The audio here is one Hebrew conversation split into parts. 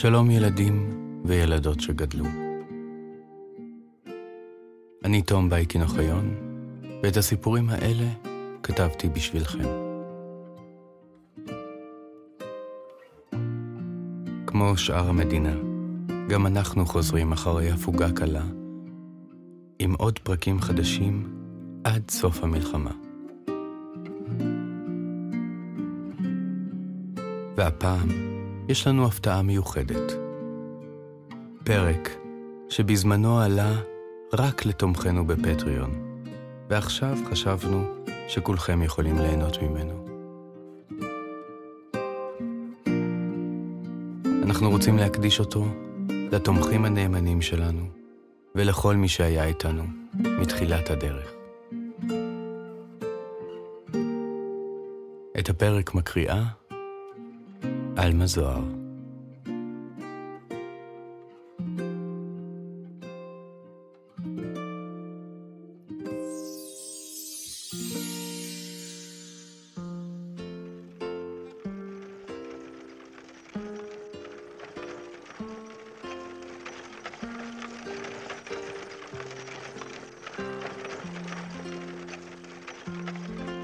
שלום ילדים וילדות שגדלו. אני תום בייקין אוחיון, ואת הסיפורים האלה כתבתי בשבילכם. כמו שאר המדינה, גם אנחנו חוזרים אחרי הפוגה קלה, עם עוד פרקים חדשים עד סוף המלחמה. והפעם יש לנו הפתעה מיוחדת. פרק שבזמנו עלה רק לתומכנו בפטריון, ועכשיו חשבנו שכולכם יכולים ליהנות ממנו. אנחנו רוצים להקדיש אותו לתומכים הנאמנים שלנו ולכל מי שהיה איתנו מתחילת הדרך. את הפרק מקריאה עלמה זוהר.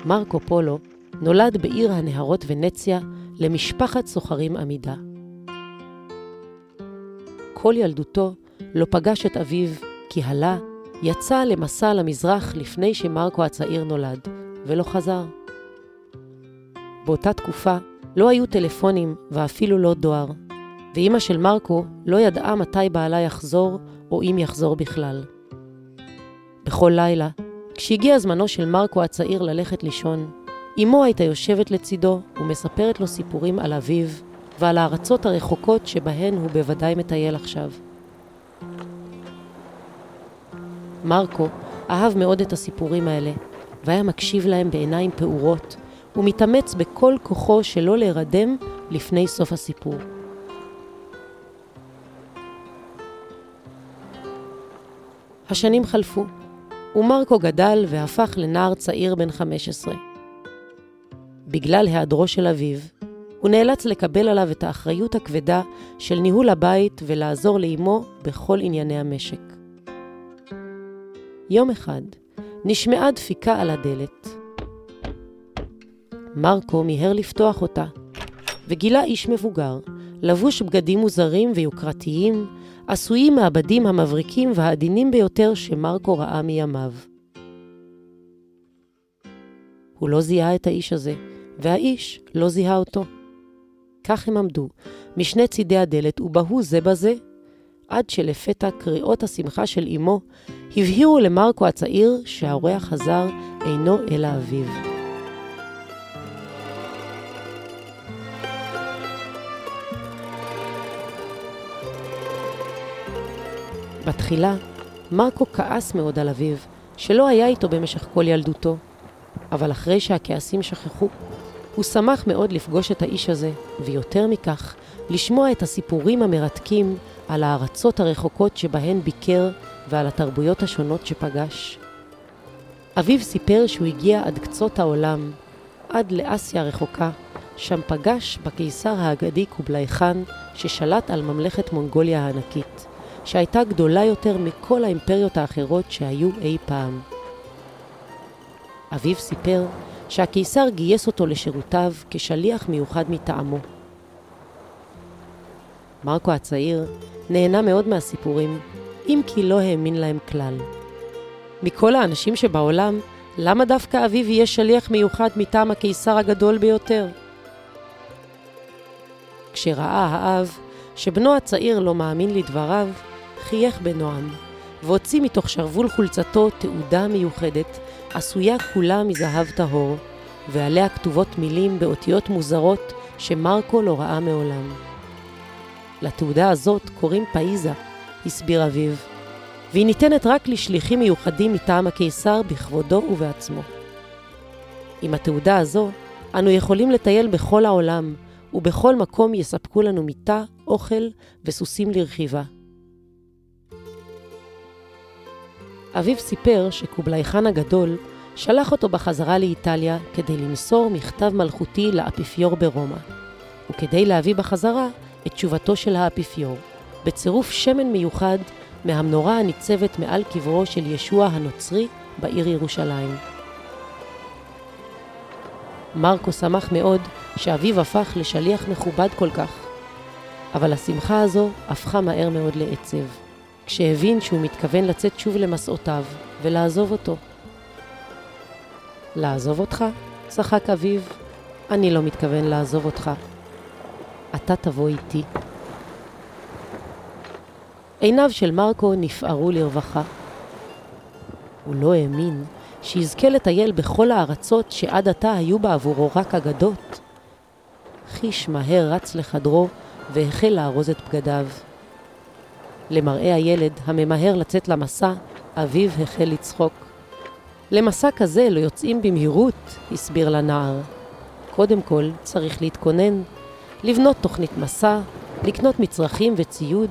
מרקו פולו נולד בעיר הנהרות ונציה למשפחת סוחרים עמידה. כל ילדותו לא פגש את אביו, כי הלה יצא למסע למזרח לפני שמרקו הצעיר נולד, ולא חזר. באותה תקופה לא היו טלפונים ואפילו לא דואר, ואימא של מרקו לא ידעה מתי בעלה יחזור, או אם יחזור בכלל. בכל לילה, כשהגיע זמנו של מרקו הצעיר ללכת לישון, אמו הייתה יושבת לצידו ומספרת לו סיפורים על אביו ועל הארצות הרחוקות שבהן הוא בוודאי מטייל עכשיו. מרקו אהב מאוד את הסיפורים האלה, והיה מקשיב להם בעיניים פעורות, ומתאמץ בכל כוחו שלא להירדם לפני סוף הסיפור. השנים חלפו, ומרקו גדל והפך לנער צעיר בן 15. בגלל היעדרו של אביו, הוא נאלץ לקבל עליו את האחריות הכבדה של ניהול הבית ולעזור לאמו בכל ענייני המשק. יום אחד נשמעה דפיקה על הדלת. מרקו מיהר לפתוח אותה, וגילה איש מבוגר, לבוש בגדים מוזרים ויוקרתיים, עשויים מהבדים המבריקים והעדינים ביותר שמרקו ראה מימיו. הוא לא זיהה את האיש הזה, והאיש לא זיהה אותו. כך הם עמדו, משני צידי הדלת, ובהו זה בזה, עד שלפתע קריאות השמחה של אמו הבהירו למרקו הצעיר שהאורח חזר אינו אלא אביו. בתחילה, מרקו כעס מאוד על אביו, שלא היה איתו במשך כל ילדותו. אבל אחרי שהכעסים שכחו, הוא שמח מאוד לפגוש את האיש הזה, ויותר מכך, לשמוע את הסיפורים המרתקים על הארצות הרחוקות שבהן ביקר ועל התרבויות השונות שפגש. אביו סיפר שהוא הגיע עד קצות העולם, עד לאסיה הרחוקה, שם פגש בקיסר האגדי קובלאי חאן, ששלט על ממלכת מונגוליה הענקית, שהייתה גדולה יותר מכל האימפריות האחרות שהיו אי פעם. אביו סיפר שהקיסר גייס אותו לשירותיו כשליח מיוחד מטעמו. מרקו הצעיר נהנה מאוד מהסיפורים, אם כי לא האמין להם כלל. מכל האנשים שבעולם, למה דווקא אביו יהיה שליח מיוחד מטעם הקיסר הגדול ביותר? כשראה האב שבנו הצעיר לא מאמין לדבריו, חייך בנועם, והוציא מתוך שרוול חולצתו תעודה מיוחדת עשויה כולה מזהב טהור, ועליה כתובות מילים באותיות מוזרות שמרקו לא ראה מעולם. לתעודה הזאת קוראים פאיזה, הסביר אביו, והיא ניתנת רק לשליחים מיוחדים מטעם הקיסר בכבודו ובעצמו. עם התעודה הזו, אנו יכולים לטייל בכל העולם, ובכל מקום יספקו לנו מיטה, אוכל וסוסים לרכיבה. אביו סיפר שקובלאי חאן הגדול שלח אותו בחזרה לאיטליה כדי למסור מכתב מלכותי לאפיפיור ברומא, וכדי להביא בחזרה את תשובתו של האפיפיור, בצירוף שמן מיוחד מהמנורה הניצבת מעל קברו של ישוע הנוצרי בעיר ירושלים. מרקו שמח מאוד שאביו הפך לשליח מכובד כל כך, אבל השמחה הזו הפכה מהר מאוד לעצב, כשהבין שהוא מתכוון לצאת שוב למסעותיו ולעזוב אותו. לעזוב אותך? צחק אביו. אני לא מתכוון לעזוב אותך. אתה תבוא איתי. עיניו של מרקו נפערו לרווחה. הוא לא האמין שיזכה לטייל בכל הארצות שעד עתה היו בעבורו רק אגדות. חיש מהר רץ לחדרו והחל לארוז את בגדיו. למראה הילד הממהר לצאת למסע, אביו החל לצחוק. למסע כזה לא יוצאים במהירות, הסביר לנער. קודם כל צריך להתכונן, לבנות תוכנית מסע, לקנות מצרכים וציוד,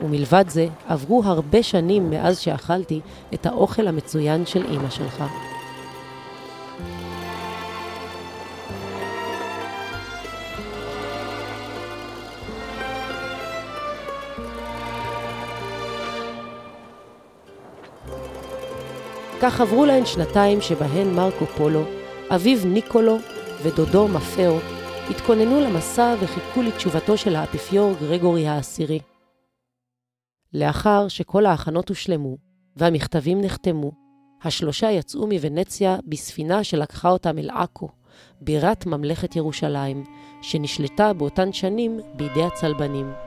ומלבד זה עברו הרבה שנים מאז שאכלתי את האוכל המצוין של אמא שלך. כך עברו להן שנתיים שבהן מרקו פולו, אביו ניקולו ודודו מפאו התכוננו למסע וחיכו לתשובתו של האפיפיור גרגורי העשירי. לאחר שכל ההכנות הושלמו והמכתבים נחתמו, השלושה יצאו מוונציה בספינה שלקחה אותם אל עכו, בירת ממלכת ירושלים, שנשלטה באותן שנים בידי הצלבנים.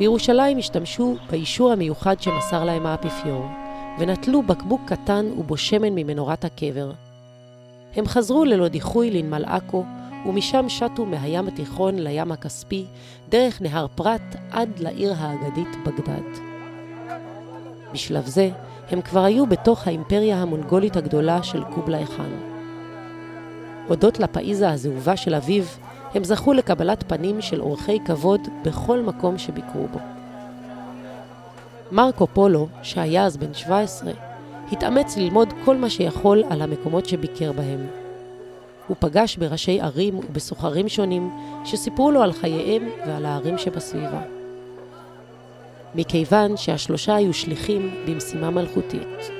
בירושלים השתמשו באישור המיוחד שמסר להם האפיפיור, ונטלו בקבוק קטן ובו שמן ממנורת הקבר. הם חזרו ללא דיחוי לנמל עכו, ומשם שטו מהים התיכון לים הכספי, דרך נהר פרת עד לעיר האגדית בגדד. בשלב זה, הם כבר היו בתוך האימפריה המונגולית הגדולה של קובלאי חאן. הודות לפאיזה הזהובה של אביו, הם זכו לקבלת פנים של אורחי כבוד בכל מקום שביקרו בו. מרקו פולו, שהיה אז בן 17, התאמץ ללמוד כל מה שיכול על המקומות שביקר בהם. הוא פגש בראשי ערים ובסוחרים שונים שסיפרו לו על חייהם ועל הערים שבסביבה. מכיוון שהשלושה היו שליחים במשימה מלכותית,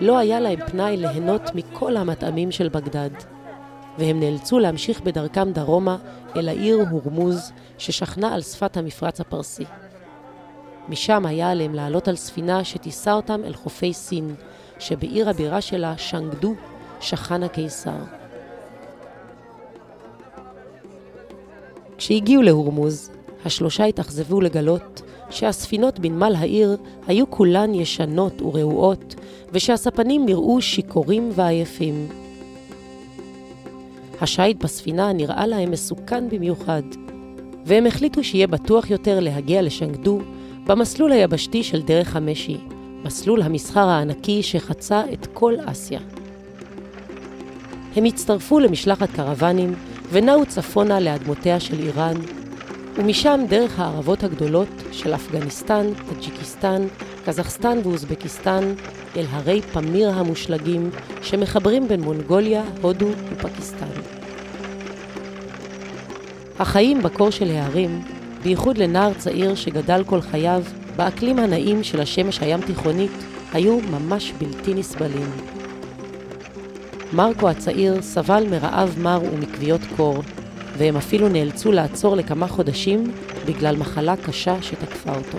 לא היה להם פנאי ליהנות מכל המטעמים של בגדד, והם נאלצו להמשיך בדרכם דרומה אל העיר הורמוז ששכנה על שפת המפרץ הפרסי. משם היה עליהם לעלות על ספינה שתישא אותם אל חופי סין, שבעיר הבירה שלה, שנגדו, שכן הקיסר. כשהגיעו להורמוז, השלושה התאכזבו לגלות שהספינות בנמל העיר היו כולן ישנות ורעועות, ושהספנים נראו שיכורים ועייפים. השיט בספינה נראה להם מסוכן במיוחד, והם החליטו שיהיה בטוח יותר להגיע לשנגדו במסלול היבשתי של דרך המשי, מסלול המסחר הענקי שחצה את כל אסיה. הם הצטרפו למשלחת קרוונים ונעו צפונה לאדמותיה של איראן, ומשם דרך הערבות הגדולות של אפגניסטן, טאג'יקיסטן, קזחסטן ואוזבקיסטן, אל הרי פמיר המושלגים שמחברים בין מונגוליה, הודו ופקיסטן. החיים בקור של ההרים, בייחוד לנער צעיר שגדל כל חייו באקלים הנעים של השמש הים תיכונית, היו ממש בלתי נסבלים. מרקו הצעיר סבל מרעב מר ומכוויות קור, והם אפילו נאלצו לעצור לכמה חודשים בגלל מחלה קשה שתקפה אותו.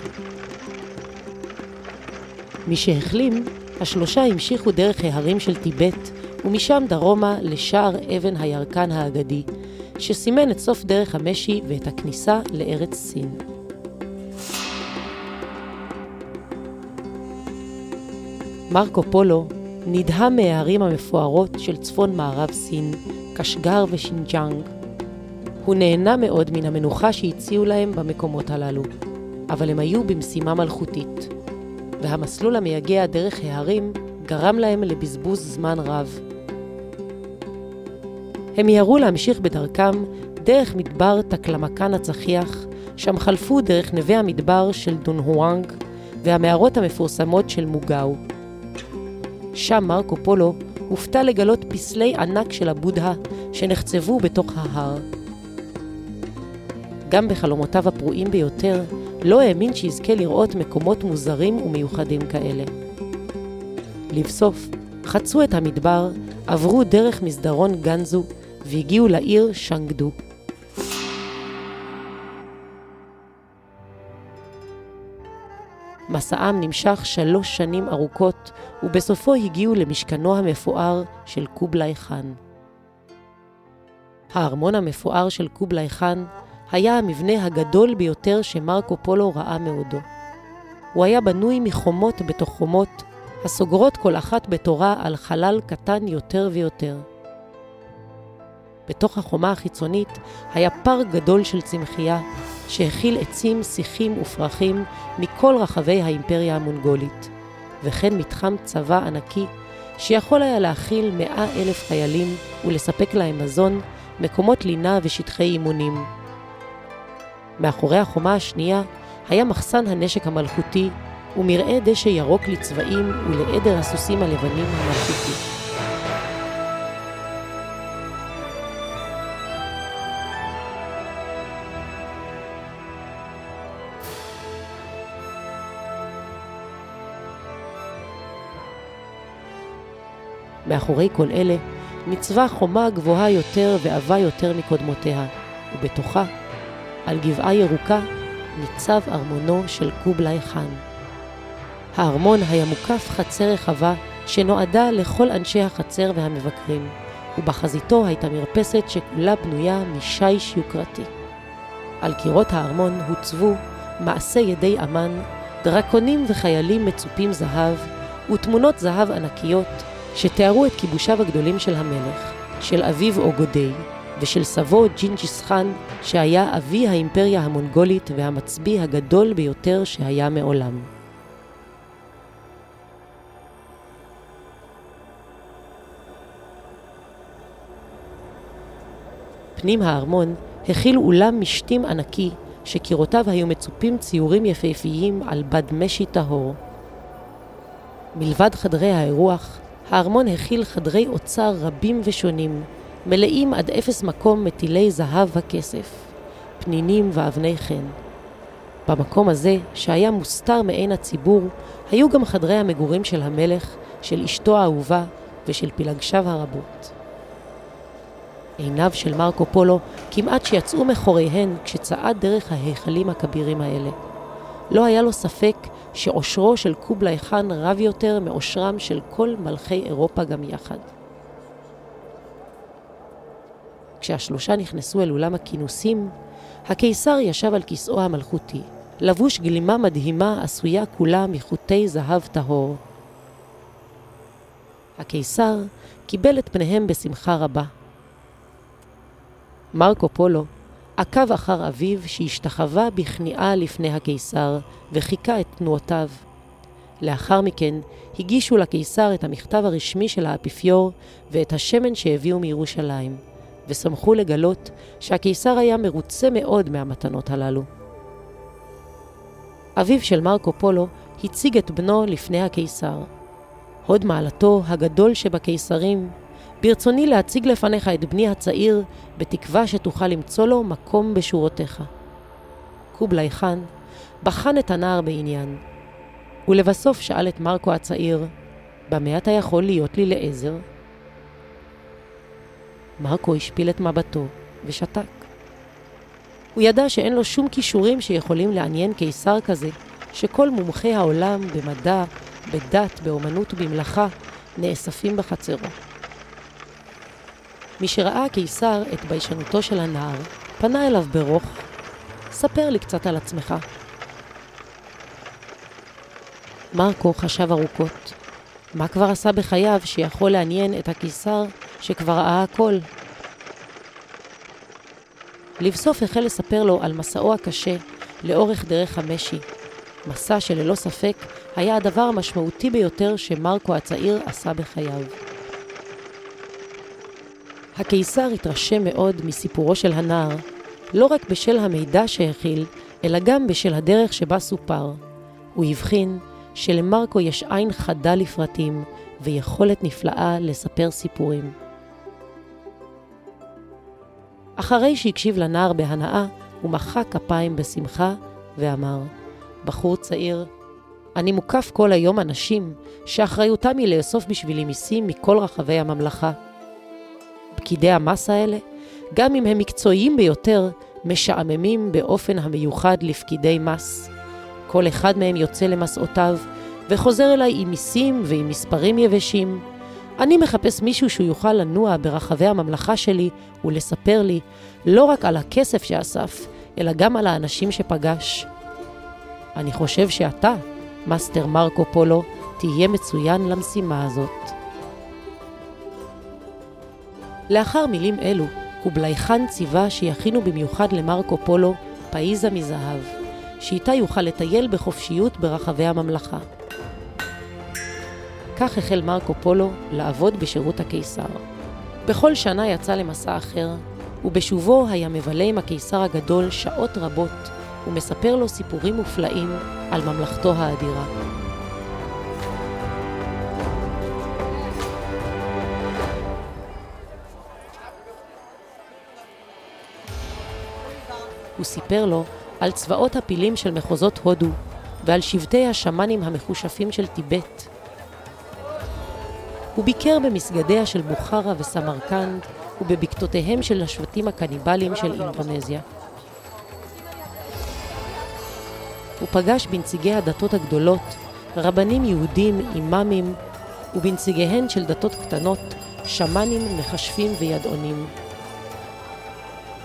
משהחלים, השלושה המשיכו דרך ההרים של טיבט, ומשם דרומה לשער אבן הירקן האגדי, שסימן את סוף דרך המשי ואת הכניסה לארץ סין. מרקו פולו נדהם מהערים המפוארות של צפון מערב סין, קשגר ושינג'אנג. הוא נהנה מאוד מן המנוחה שהציעו להם במקומות הללו, אבל הם היו במשימה מלכותית, והמסלול המייגע דרך ההרים גרם להם לבזבוז זמן רב. הם מיהרו להמשיך בדרכם דרך מדבר תקלמקן הצחיח, שם חלפו דרך נווה המדבר של דונהואנג והמערות המפורסמות של מוגאו. שם מרקו פולו הופתע לגלות פסלי ענק של הבודהה שנחצבו בתוך ההר. גם בחלומותיו הפרועים ביותר, לא האמין שיזכה לראות מקומות מוזרים ומיוחדים כאלה. לבסוף, חצו את המדבר, עברו דרך מסדרון גנזו והגיעו לעיר שנגדו. מסעם נמשך שלוש שנים ארוכות, ובסופו הגיעו למשכנו המפואר של קובלאי חאן. הארמון המפואר של קובלאי חאן היה המבנה הגדול ביותר שמרקו פולו ראה מעודו. הוא היה בנוי מחומות בתוך חומות, הסוגרות כל אחת בתורה על חלל קטן יותר ויותר. בתוך החומה החיצונית היה פארק גדול של צמחייה, שהכיל עצים, שיחים ופרחים מכל רחבי האימפריה המונגולית, וכן מתחם צבא ענקי שיכול היה להכיל מאה אלף חיילים ולספק להם מזון, מקומות לינה ושטחי אימונים. מאחורי החומה השנייה היה מחסן הנשק המלכותי ומרעה דשא ירוק לצבעים ולעדר הסוסים הלבנים המלכותי. מאחורי כל אלה ניצבה חומה גבוהה יותר ועבה יותר מקודמותיה, ובתוכה, על גבעה ירוקה, ניצב ארמונו של קובלאי חאן. הארמון היה מוקף חצר רחבה שנועדה לכל אנשי החצר והמבקרים, ובחזיתו הייתה מרפסת שכולה בנויה משיש יוקרתי. על קירות הארמון הוצבו מעשה ידי אמן, דרקונים וחיילים מצופים זהב, ותמונות זהב ענקיות שתיארו את כיבושיו הגדולים של המלך, של אביו אוגודי, ושל סבו ג'ינג'יס חאן, שהיה אבי האימפריה המונגולית והמצביא הגדול ביותר שהיה מעולם. פנים הארמון הכיל אולם משתים ענקי, שקירותיו היו מצופים ציורים יפהפיים על בד משי טהור. מלבד חדרי האירוח, הארמון הכיל חדרי אוצר רבים ושונים, מלאים עד אפס מקום מטילי זהב וכסף, פנינים ואבני חן. במקום הזה, שהיה מוסתר מעין הציבור, היו גם חדרי המגורים של המלך, של אשתו האהובה ושל פלגשיו הרבות. עיניו של מרקו פולו כמעט שיצאו מחוריהן כשצעד דרך ההיכלים הכבירים האלה. לא היה לו ספק שעושרו של קובלאי חאן רב יותר מעושרם של כל מלכי אירופה גם יחד. כשהשלושה נכנסו אל אולם הכינוסים, הקיסר ישב על כיסאו המלכותי, לבוש גלימה מדהימה עשויה כולה מחוטי זהב טהור. הקיסר קיבל את פניהם בשמחה רבה. מרקו פולו עקב אחר אביו שהשתחווה בכניעה לפני הקיסר וחיכה את תנועותיו. לאחר מכן הגישו לקיסר את המכתב הרשמי של האפיפיור ואת השמן שהביאו מירושלים, ושמחו לגלות שהקיסר היה מרוצה מאוד מהמתנות הללו. אביו של מרקו פולו הציג את בנו לפני הקיסר. הוד מעלתו הגדול שבקיסרים ברצוני להציג לפניך את בני הצעיר, בתקווה שתוכל למצוא לו מקום בשורותיך. קובלאי חאן בחן את הנער בעניין, ולבסוף שאל את מרקו הצעיר, במה אתה יכול להיות לי לעזר? מרקו השפיל את מבטו ושתק. הוא ידע שאין לו שום כישורים שיכולים לעניין קיסר כזה, שכל מומחי העולם במדע, בדת, באומנות ובמלאכה נאספים בחצרו. משראה הקיסר את ביישנותו של הנער, פנה אליו ברוך, ספר לי קצת על עצמך. מרקו חשב ארוכות. מה כבר עשה בחייו שיכול לעניין את הקיסר שכבר ראה הכל? לבסוף החל לספר לו על מסעו הקשה לאורך דרך המשי, מסע שללא ספק היה הדבר המשמעותי ביותר שמרקו הצעיר עשה בחייו. הקיסר התרשם מאוד מסיפורו של הנער, לא רק בשל המידע שהכיל, אלא גם בשל הדרך שבה סופר. הוא הבחין שלמרקו יש עין חדה לפרטים, ויכולת נפלאה לספר סיפורים. אחרי שהקשיב לנער בהנאה, הוא מחא כפיים בשמחה ואמר, בחור צעיר, אני מוקף כל היום אנשים שאחריותם היא לאסוף בשבילי מיסים מכל רחבי הממלכה. פקידי המס האלה, גם אם הם מקצועיים ביותר, משעממים באופן המיוחד לפקידי מס. כל אחד מהם יוצא למסעותיו, וחוזר אליי עם מיסים ועם מספרים יבשים. אני מחפש מישהו שהוא יוכל לנוע ברחבי הממלכה שלי ולספר לי לא רק על הכסף שאסף, אלא גם על האנשים שפגש. אני חושב שאתה, מאסטר מרקו פולו, תהיה מצוין למשימה הזאת. לאחר מילים אלו, קובלי חאן ציווה שיכינו במיוחד למרקו פולו פאיזה מזהב, שאיתה יוכל לטייל בחופשיות ברחבי הממלכה. כך החל מרקו פולו לעבוד בשירות הקיסר. בכל שנה יצא למסע אחר, ובשובו היה מבלה עם הקיסר הגדול שעות רבות, ומספר לו סיפורים מופלאים על ממלכתו האדירה. הוא סיפר לו על צבאות הפילים של מחוזות הודו ועל שבטי השמאנים המחושפים של טיבט. הוא ביקר במסגדיה של בוכרה וסמרקנד ובבקתותיהם של השבטים הקניבליים של אינדונזיה. הוא פגש בנציגי הדתות הגדולות, רבנים יהודים, אימאמים, ובנציגיהן של דתות קטנות, שמאנים, מכשפים וידעונים.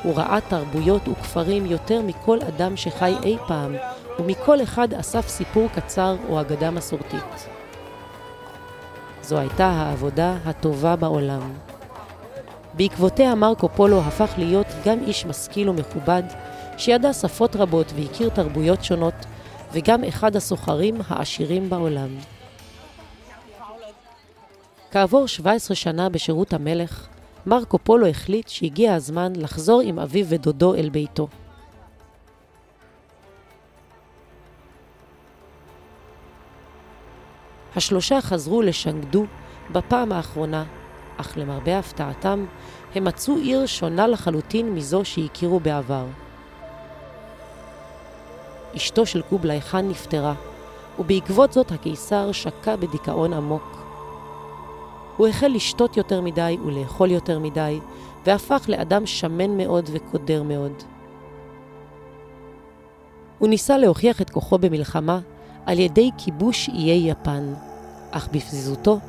הוא ראה תרבויות וכפרים יותר מכל אדם שחי אי פעם, ומכל אחד אסף סיפור קצר או אגדה מסורתית. זו הייתה העבודה הטובה בעולם. בעקבותיה מרקו פולו הפך להיות גם איש משכיל ומכובד, שידע שפות רבות והכיר תרבויות שונות, וגם אחד הסוחרים העשירים בעולם. כעבור 17 שנה בשירות המלך, מרקו פולו החליט שהגיע הזמן לחזור עם אביו ודודו אל ביתו. השלושה חזרו לשנגדו בפעם האחרונה, אך למרבה הפתעתם, הם מצאו עיר שונה לחלוטין מזו שהכירו בעבר. אשתו של קובלאי חאן נפטרה, ובעקבות זאת הקיסר שקע בדיכאון עמוק. הוא החל לשתות יותר מדי ולאכול יותר מדי, והפך לאדם שמן מאוד וקודר מאוד. הוא ניסה להוכיח את כוחו במלחמה על ידי כיבוש איי יפן, אך בפזיזותו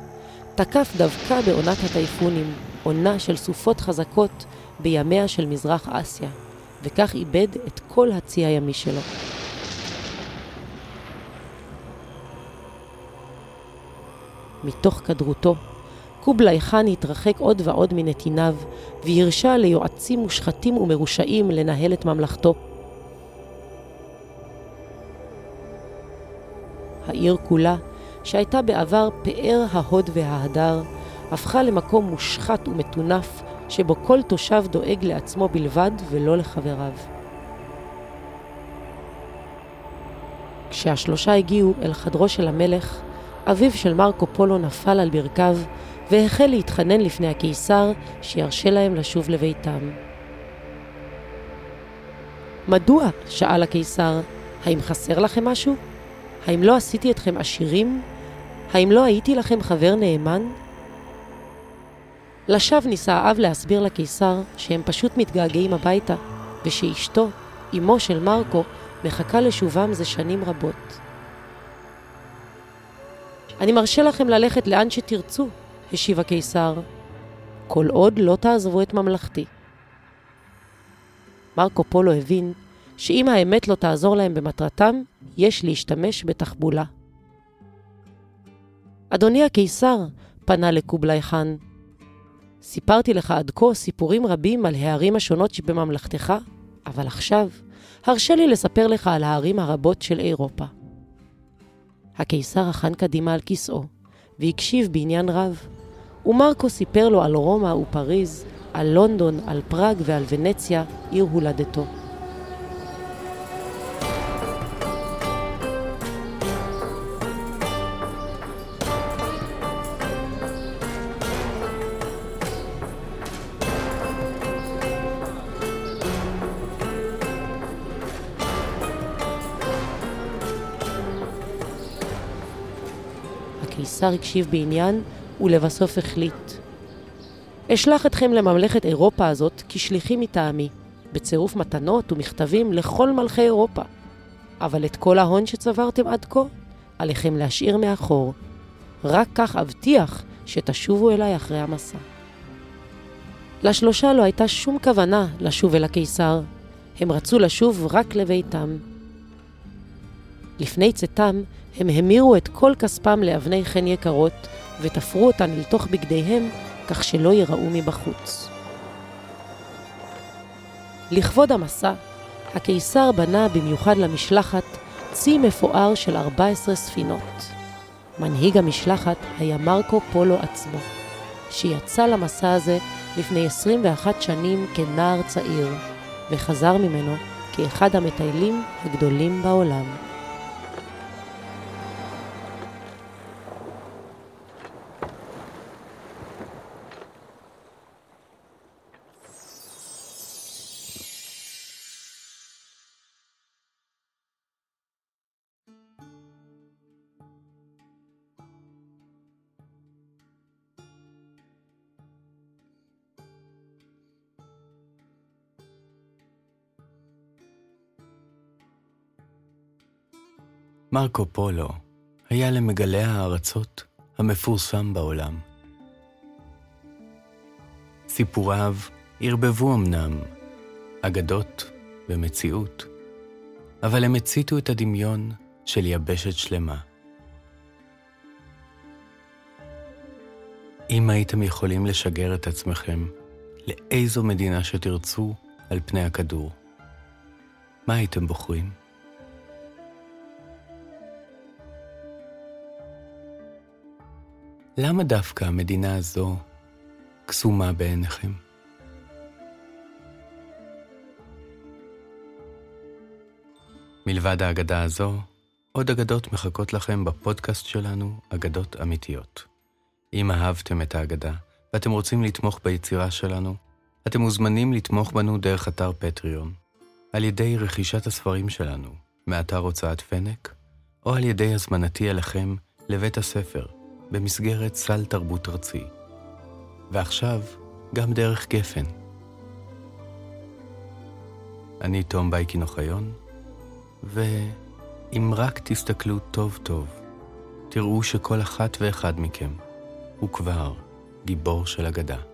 תקף דווקא בעונת הטייפונים, עונה של סופות חזקות בימיה של מזרח אסיה, וכך איבד את כל הצי הימי שלו. מתוך כדרותו קובלאי חאן התרחק עוד ועוד מנתיניו, והרשה ליועצים מושחתים ומרושעים לנהל את ממלכתו. העיר כולה, שהייתה בעבר פאר ההוד וההדר, הפכה למקום מושחת ומטונף, שבו כל תושב דואג לעצמו בלבד ולא לחבריו. כשהשלושה הגיעו אל חדרו של המלך, אביו של מרקו פולו נפל על ברכיו והחל להתחנן לפני הקיסר שירשה להם לשוב לביתם. מדוע? שאל הקיסר. האם חסר לכם משהו? האם לא עשיתי אתכם עשירים? האם לא הייתי לכם חבר נאמן? לשווא ניסה האב להסביר לקיסר שהם פשוט מתגעגעים הביתה, ושאשתו, אמו של מרקו, מחכה לשובם זה שנים רבות. אני מרשה לכם ללכת לאן שתרצו, השיב הקיסר, כל עוד לא תעזבו את ממלכתי. מרקו פולו הבין שאם האמת לא תעזור להם במטרתם, יש להשתמש בתחבולה. אדוני הקיסר, פנה לקובלאי חאן, סיפרתי לך עד כה סיפורים רבים על הערים השונות שבממלכתך, אבל עכשיו הרשה לי לספר לך על הערים הרבות של אירופה. הקיסר החן קדימה על כיסאו, והקשיב בעניין רב. ומרקו סיפר לו על רומא ופריז, על לונדון, על פראג ועל ונציה, עיר הולדתו. הקיסר הקשיב בעניין ולבסוף החליט. אשלח אתכם לממלכת אירופה הזאת כשליחים מטעמי, בצירוף מתנות ומכתבים לכל מלכי אירופה. אבל את כל ההון שצברתם עד כה, עליכם להשאיר מאחור. רק כך אבטיח שתשובו אליי אחרי המסע. לשלושה לא הייתה שום כוונה לשוב אל הקיסר. הם רצו לשוב רק לביתם. לפני צאתם, הם המירו את כל כספם לאבני חן יקרות, ותפרו אותן אל תוך בגדיהם, כך שלא ייראו מבחוץ. לכבוד המסע, הקיסר בנה במיוחד למשלחת צי מפואר של 14 ספינות. מנהיג המשלחת היה מרקו פולו עצמו, שיצא למסע הזה לפני 21 שנים כנער צעיר, וחזר ממנו כאחד המטיילים הגדולים בעולם. מרקו פולו היה למגלה הארצות המפורסם בעולם. סיפוריו ערבבו אמנם אגדות ומציאות, אבל הם הציתו את הדמיון של יבשת שלמה. אם הייתם יכולים לשגר את עצמכם לאיזו מדינה שתרצו על פני הכדור, מה הייתם בוחרים? למה דווקא המדינה הזו קסומה בעיניכם? מלבד האגדה הזו, עוד אגדות מחכות לכם בפודקאסט שלנו, אגדות אמיתיות. אם אהבתם את האגדה ואתם רוצים לתמוך ביצירה שלנו, אתם מוזמנים לתמוך בנו דרך אתר פטריון, על ידי רכישת הספרים שלנו, מאתר הוצאת פנק, או על ידי הזמנתי אליכם לבית הספר, במסגרת סל תרבות ארצי. ועכשיו, גם דרך גפן. אני תום בייקין אוחיון, ואם רק תסתכלו טוב טוב, תראו שכל אחת ואחד מכם הוא כבר גיבור של אגדה.